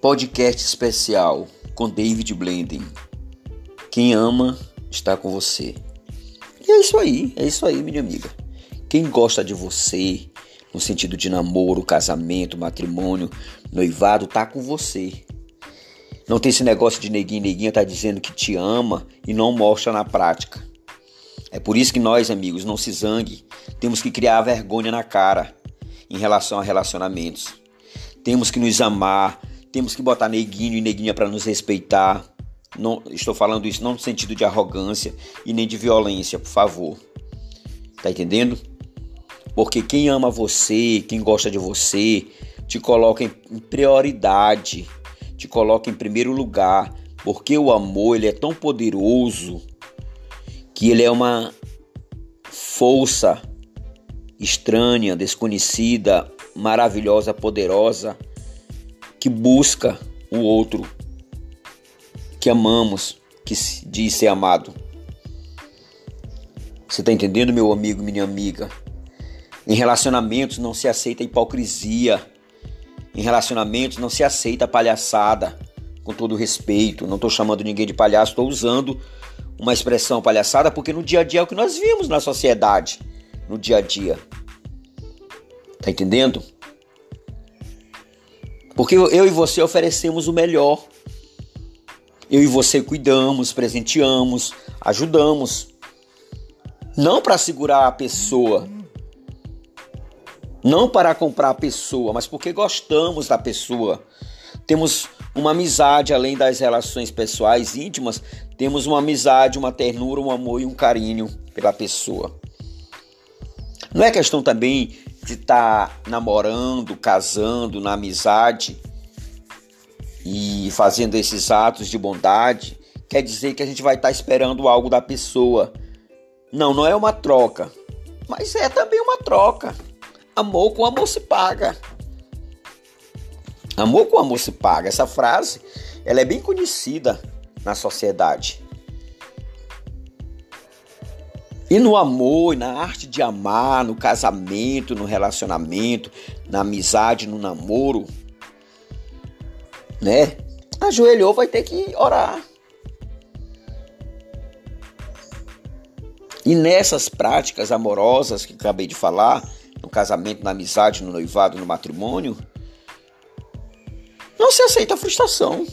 Podcast especial com David Blenden. Quem ama está com você. E é isso aí, é isso aí, minha amiga. Quem gosta de você, no sentido de namoro, casamento, matrimônio, noivado, tá com você. Não tem esse negócio de neguinho, neguinha tá dizendo que te ama e não mostra na prática. É por isso que nós, amigos, não se zangue. Temos que criar vergonha na cara em relação a relacionamentos. Temos que nos amar, temos que botar neguinho e neguinha para nos respeitar. Não, estou falando isso não no sentido de arrogância e nem de violência, por favor. Tá entendendo? Porque quem ama você, quem gosta de você, te coloca em prioridade, te coloca em primeiro lugar, porque o amor ele é tão poderoso que ele é uma força estranha, desconhecida, maravilhosa, poderosa que busca o outro que amamos, que diz ser amado. Você está entendendo, meu amigo, minha amiga? Em relacionamentos não se aceita hipocrisia. Em relacionamentos não se aceita palhaçada. Com todo respeito, não estou chamando ninguém de palhaço, estou usando uma expressão palhaçada porque no dia a dia é o que nós vimos na sociedade, no dia a dia. Tá entendendo? Porque eu e você oferecemos o melhor. Eu e você cuidamos, presenteamos, ajudamos. Não para segurar a pessoa, não para comprar a pessoa, mas porque gostamos da pessoa. Temos uma amizade além das relações pessoais íntimas, temos uma amizade, uma ternura, um amor e um carinho pela pessoa. Não é questão também de estar tá namorando, casando, na amizade e fazendo esses atos de bondade, quer dizer que a gente vai estar tá esperando algo da pessoa. Não, não é uma troca, mas é também uma troca. Amor com amor se paga. Amor com amor se paga. Essa frase, ela é bem conhecida na sociedade. E no amor, na arte de amar, no casamento, no relacionamento, na amizade, no namoro, né? Ajoelhou, vai ter que orar. E nessas práticas amorosas que acabei de falar, no casamento, na amizade, no noivado, no matrimônio, não se aceita a frustração.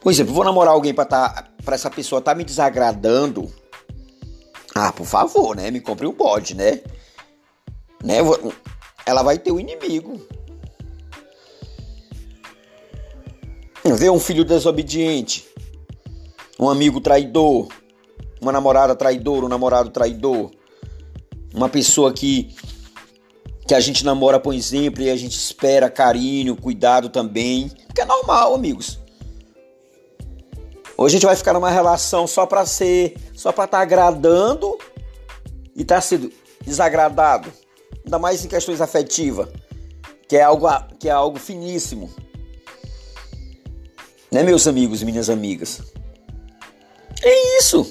Por exemplo, vou namorar alguém para tá, para essa pessoa tá me desagradando. Ah, por favor, né? Me compre um bode, né? né? Ela vai ter um inimigo. Ver um filho desobediente, um amigo traidor, uma namorada traidora, um namorado traidor, uma pessoa que que a gente namora, por exemplo, e a gente espera carinho, cuidado também, que é normal, amigos. Hoje a gente vai ficar numa relação só para ser, só para estar tá agradando e estar tá sendo desagradado, ainda mais em questões afetivas, que é algo que é algo finíssimo. Né, meus amigos e minhas amigas? É isso.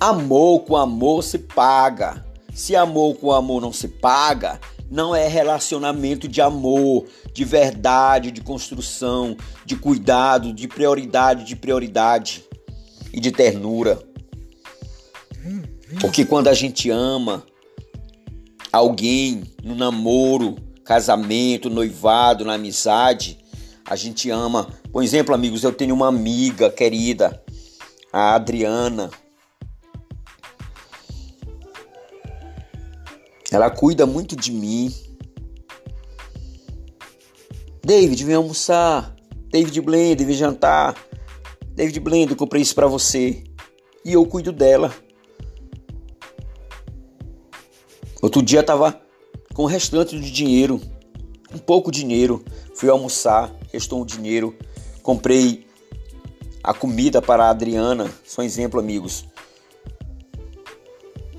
Amor com amor se paga. Se amor com amor não se paga, não é relacionamento de amor, de verdade, de construção, de cuidado, de prioridade, de prioridade e de ternura. Porque quando a gente ama alguém no namoro, casamento, noivado, na amizade, a gente ama. Por exemplo, amigos, eu tenho uma amiga querida, a Adriana. Ela cuida muito de mim. David, vem almoçar. David Blender, vem jantar. David Blender, comprei isso para você. E eu cuido dela. Outro dia tava com o restante de dinheiro, um pouco dinheiro. Fui almoçar, restou um dinheiro. Comprei a comida para a Adriana. Só exemplo, amigos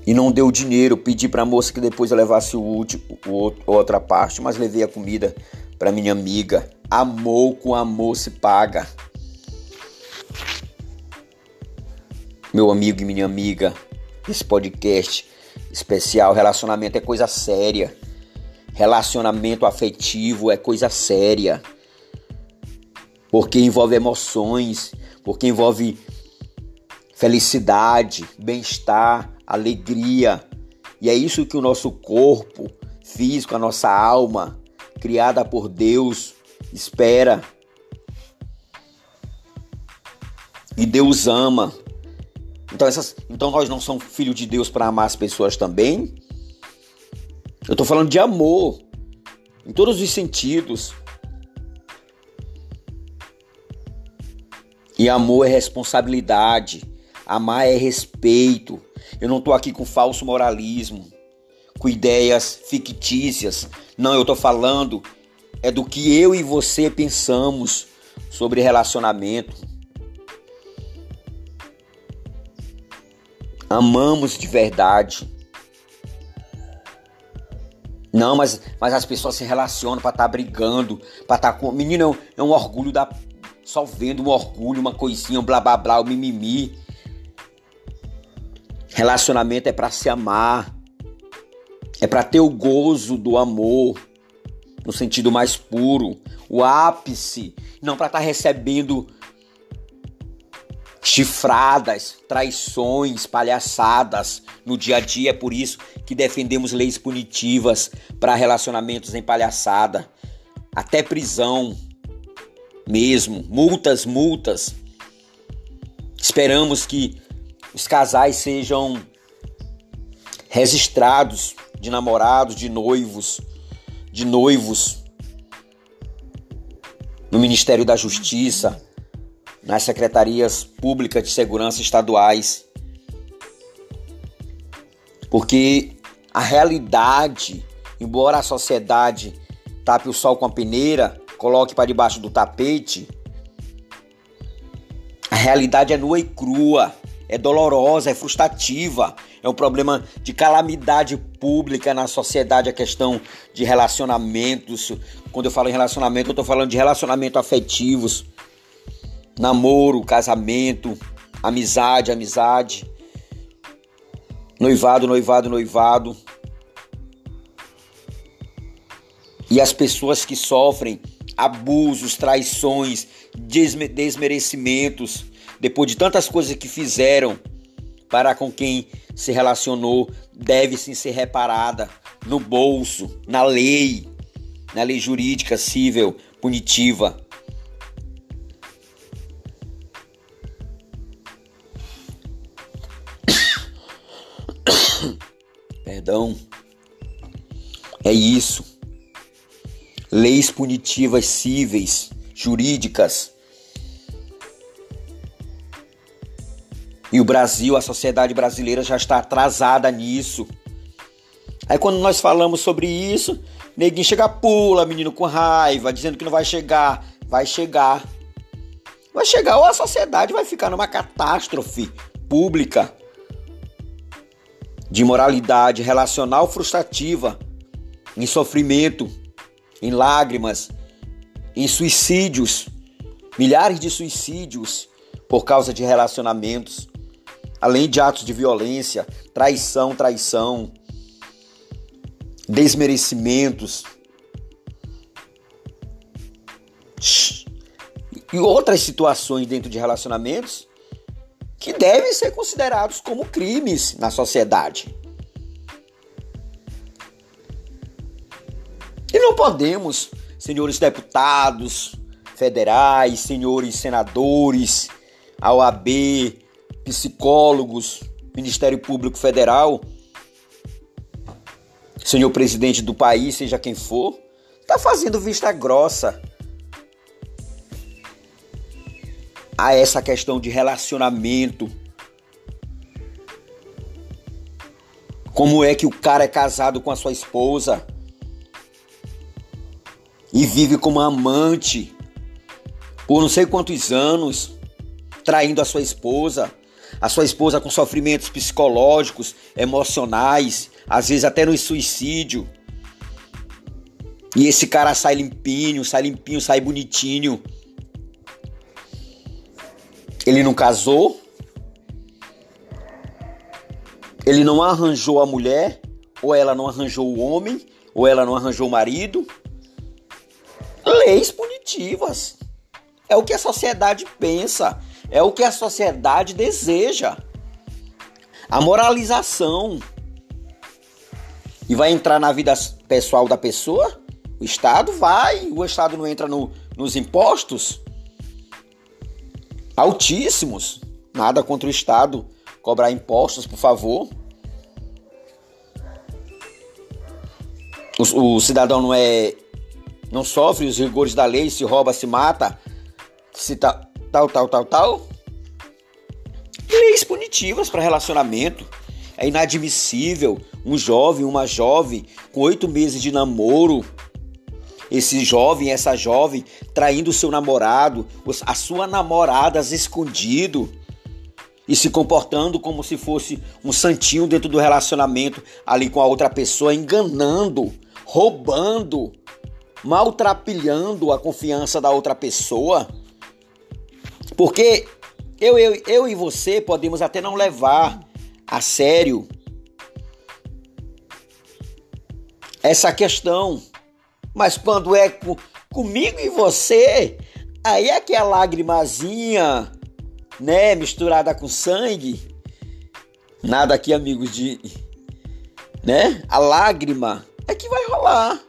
e não deu dinheiro. Pedi para a moça que depois eu levasse o último, o outra parte, mas levei a comida para minha amiga. Amor com amor se paga. Meu amigo e minha amiga, esse podcast especial relacionamento é coisa séria. Relacionamento afetivo é coisa séria. porque envolve emoções, porque envolve felicidade, bem-estar, alegria. E é isso que o nosso corpo físico, a nossa alma, criada por Deus, espera. E Deus ama. Então, essas, então nós não somos filhos de Deus para amar as pessoas também? Eu estou falando de amor, em todos os sentidos. E amor é responsabilidade, amar é respeito. Eu não estou aqui com falso moralismo, com ideias fictícias. Não, eu estou falando é do que eu e você pensamos sobre relacionamento. Amamos de verdade. Não, mas, mas as pessoas se relacionam para estar tá brigando, para estar tá com. Menino, é um orgulho da. Só vendo um orgulho, uma coisinha, um blá blá blá, o um mimimi. Relacionamento é para se amar. É para ter o gozo do amor no sentido mais puro, o ápice, não para estar tá recebendo chifradas, traições, palhaçadas no dia a dia. É por isso que defendemos leis punitivas para relacionamentos em palhaçada, até prisão mesmo, multas, multas. Esperamos que os casais sejam registrados de namorados, de noivos, de noivos no Ministério da Justiça, nas secretarias públicas de segurança estaduais. Porque a realidade, embora a sociedade tape o sol com a peneira, coloque para debaixo do tapete, a realidade é nua e crua, é dolorosa, é frustrativa, é um problema de calamidade pública na sociedade, a questão de relacionamentos. Quando eu falo em relacionamento, eu estou falando de relacionamentos afetivos, namoro, casamento, amizade, amizade, noivado, noivado, noivado. E as pessoas que sofrem abusos, traições, desmerecimentos, depois de tantas coisas que fizeram para com quem se relacionou, deve sim ser reparada no bolso, na lei, na lei jurídica, civil, punitiva. Perdão. É isso. Leis punitivas cíveis, jurídicas. E o Brasil, a sociedade brasileira já está atrasada nisso. Aí quando nós falamos sobre isso, neguinho chega pula, menino com raiva, dizendo que não vai chegar. Vai chegar. Vai chegar ou a sociedade vai ficar numa catástrofe pública de moralidade relacional frustrativa, em sofrimento, em lágrimas, em suicídios, milhares de suicídios por causa de relacionamentos, além de atos de violência, traição, traição, desmerecimentos. E outras situações dentro de relacionamentos que devem ser considerados como crimes na sociedade. E não podemos, senhores deputados federais, senhores senadores, a OAB, psicólogos, Ministério Público Federal, senhor presidente do país, seja quem for, tá fazendo vista grossa a essa questão de relacionamento. Como é que o cara é casado com a sua esposa e vive como amante por não sei quantos anos, traindo a sua esposa, a sua esposa com sofrimentos psicológicos, emocionais, às vezes até no suicídio. E esse cara sai limpinho, sai limpinho, sai bonitinho. Ele não casou. Ele não arranjou a mulher, ou ela não arranjou o homem, ou ela não arranjou o marido. Leis punitivas. é o que a sociedade pensa, é o que a sociedade deseja. A moralização. E vai entrar na vida pessoal da pessoa? O Estado vai. O Estado não entra no, nos impostos? Altíssimos. Nada contra o Estado cobrar impostos, por favor. O, o cidadão não é não sofre os rigores da lei, se rouba, se mata, se tal, tal, tal, tal, tal. Leis punitivas para relacionamento. É inadmissível um jovem, uma jovem com oito meses de namoro, esse jovem, essa jovem traindo o seu namorado, a sua namorada escondido e se comportando como se fosse um santinho dentro do relacionamento ali com a outra pessoa, enganando, roubando, maltrapilhando a confiança da outra pessoa. Porque eu, eu, eu e você podemos até não levar a sério essa questão, mas quando é com, comigo e você, aí é que a lágrimazinha né, misturada com sangue. Nada aqui, amigos, de né? A lágrima é que vai rolar.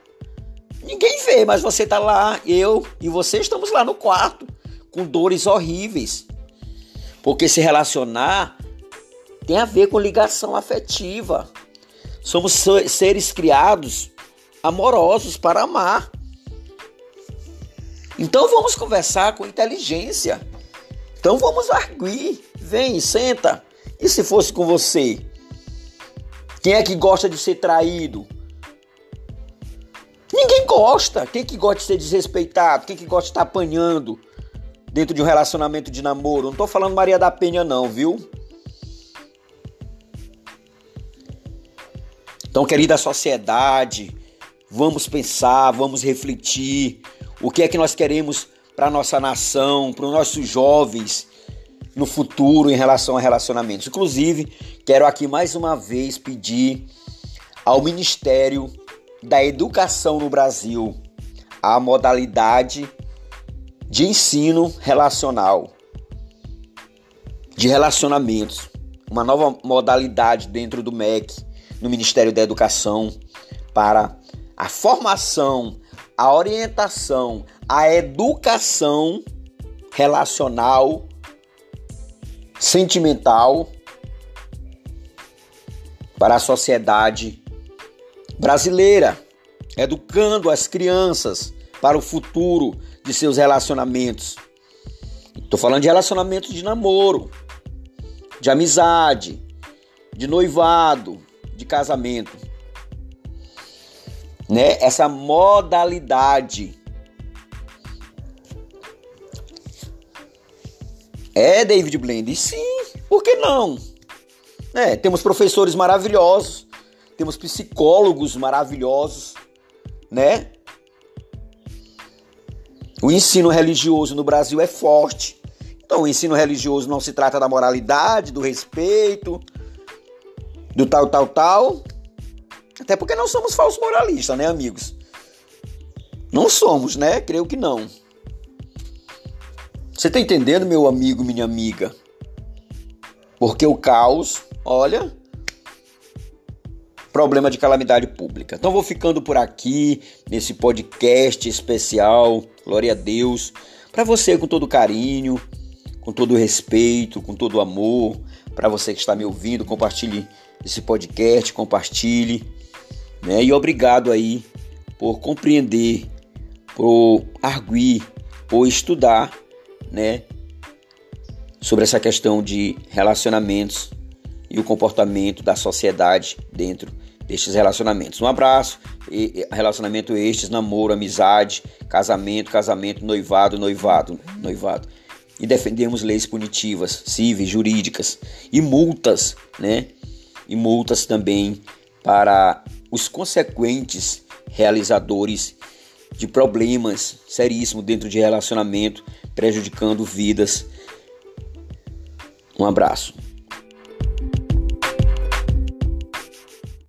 Ninguém vê, mas você tá lá, eu e você estamos lá no quarto com dores horríveis. Porque se relacionar tem a ver com ligação afetiva. Somos seres criados amorosos para amar. Então vamos conversar com inteligência. Então vamos arguir. Vem, senta. E se fosse com você? Quem é que gosta de ser traído? Ninguém gosta. Quem que gosta de ser desrespeitado? Quem que gosta de estar apanhando dentro de um relacionamento de namoro? Não tô falando Maria da Penha não, viu? Então, querida sociedade, vamos pensar, vamos refletir. O que é que nós queremos para nossa nação, para os nossos jovens no futuro em relação a relacionamentos. Inclusive, quero aqui mais uma vez pedir ao Ministério da Educação no Brasil a modalidade de ensino relacional, de relacionamentos, uma nova modalidade dentro do MEC, no Ministério da Educação, para a formação, a orientação, a educação relacional, sentimental para a sociedade brasileira, educando as crianças para o futuro de seus relacionamentos. Estou falando de relacionamentos de namoro, de amizade, de noivado, de casamento né? Essa modalidade. É, David Blend? Sim, por que não? É, temos professores maravilhosos, temos psicólogos maravilhosos, né? O ensino religioso no Brasil é forte. Então, o ensino religioso não se trata da moralidade, do respeito, do tal, tal, tal. Até porque não somos falsos moralistas, né, amigos? Não somos, né? Creio que não. Você tá entendendo, meu amigo, minha amiga? Porque o caos, olha, problema de calamidade pública. Então vou ficando por aqui nesse podcast especial, glória a Deus, para você com todo carinho, com todo respeito, com todo amor, para você que está me ouvindo, compartilhe esse podcast, compartilhe né? E obrigado aí por compreender, por arguir, por estudar, né? Sobre essa questão de relacionamentos e o comportamento da sociedade dentro destes relacionamentos. Um abraço, relacionamento estes, namoro, amizade, casamento, casamento, noivado, noivado, noivado. E defendemos leis punitivas, civis, jurídicas e multas, né? E multas também para os consequentes realizadores de problemas seríssimos dentro de relacionamento, prejudicando vidas. Um abraço.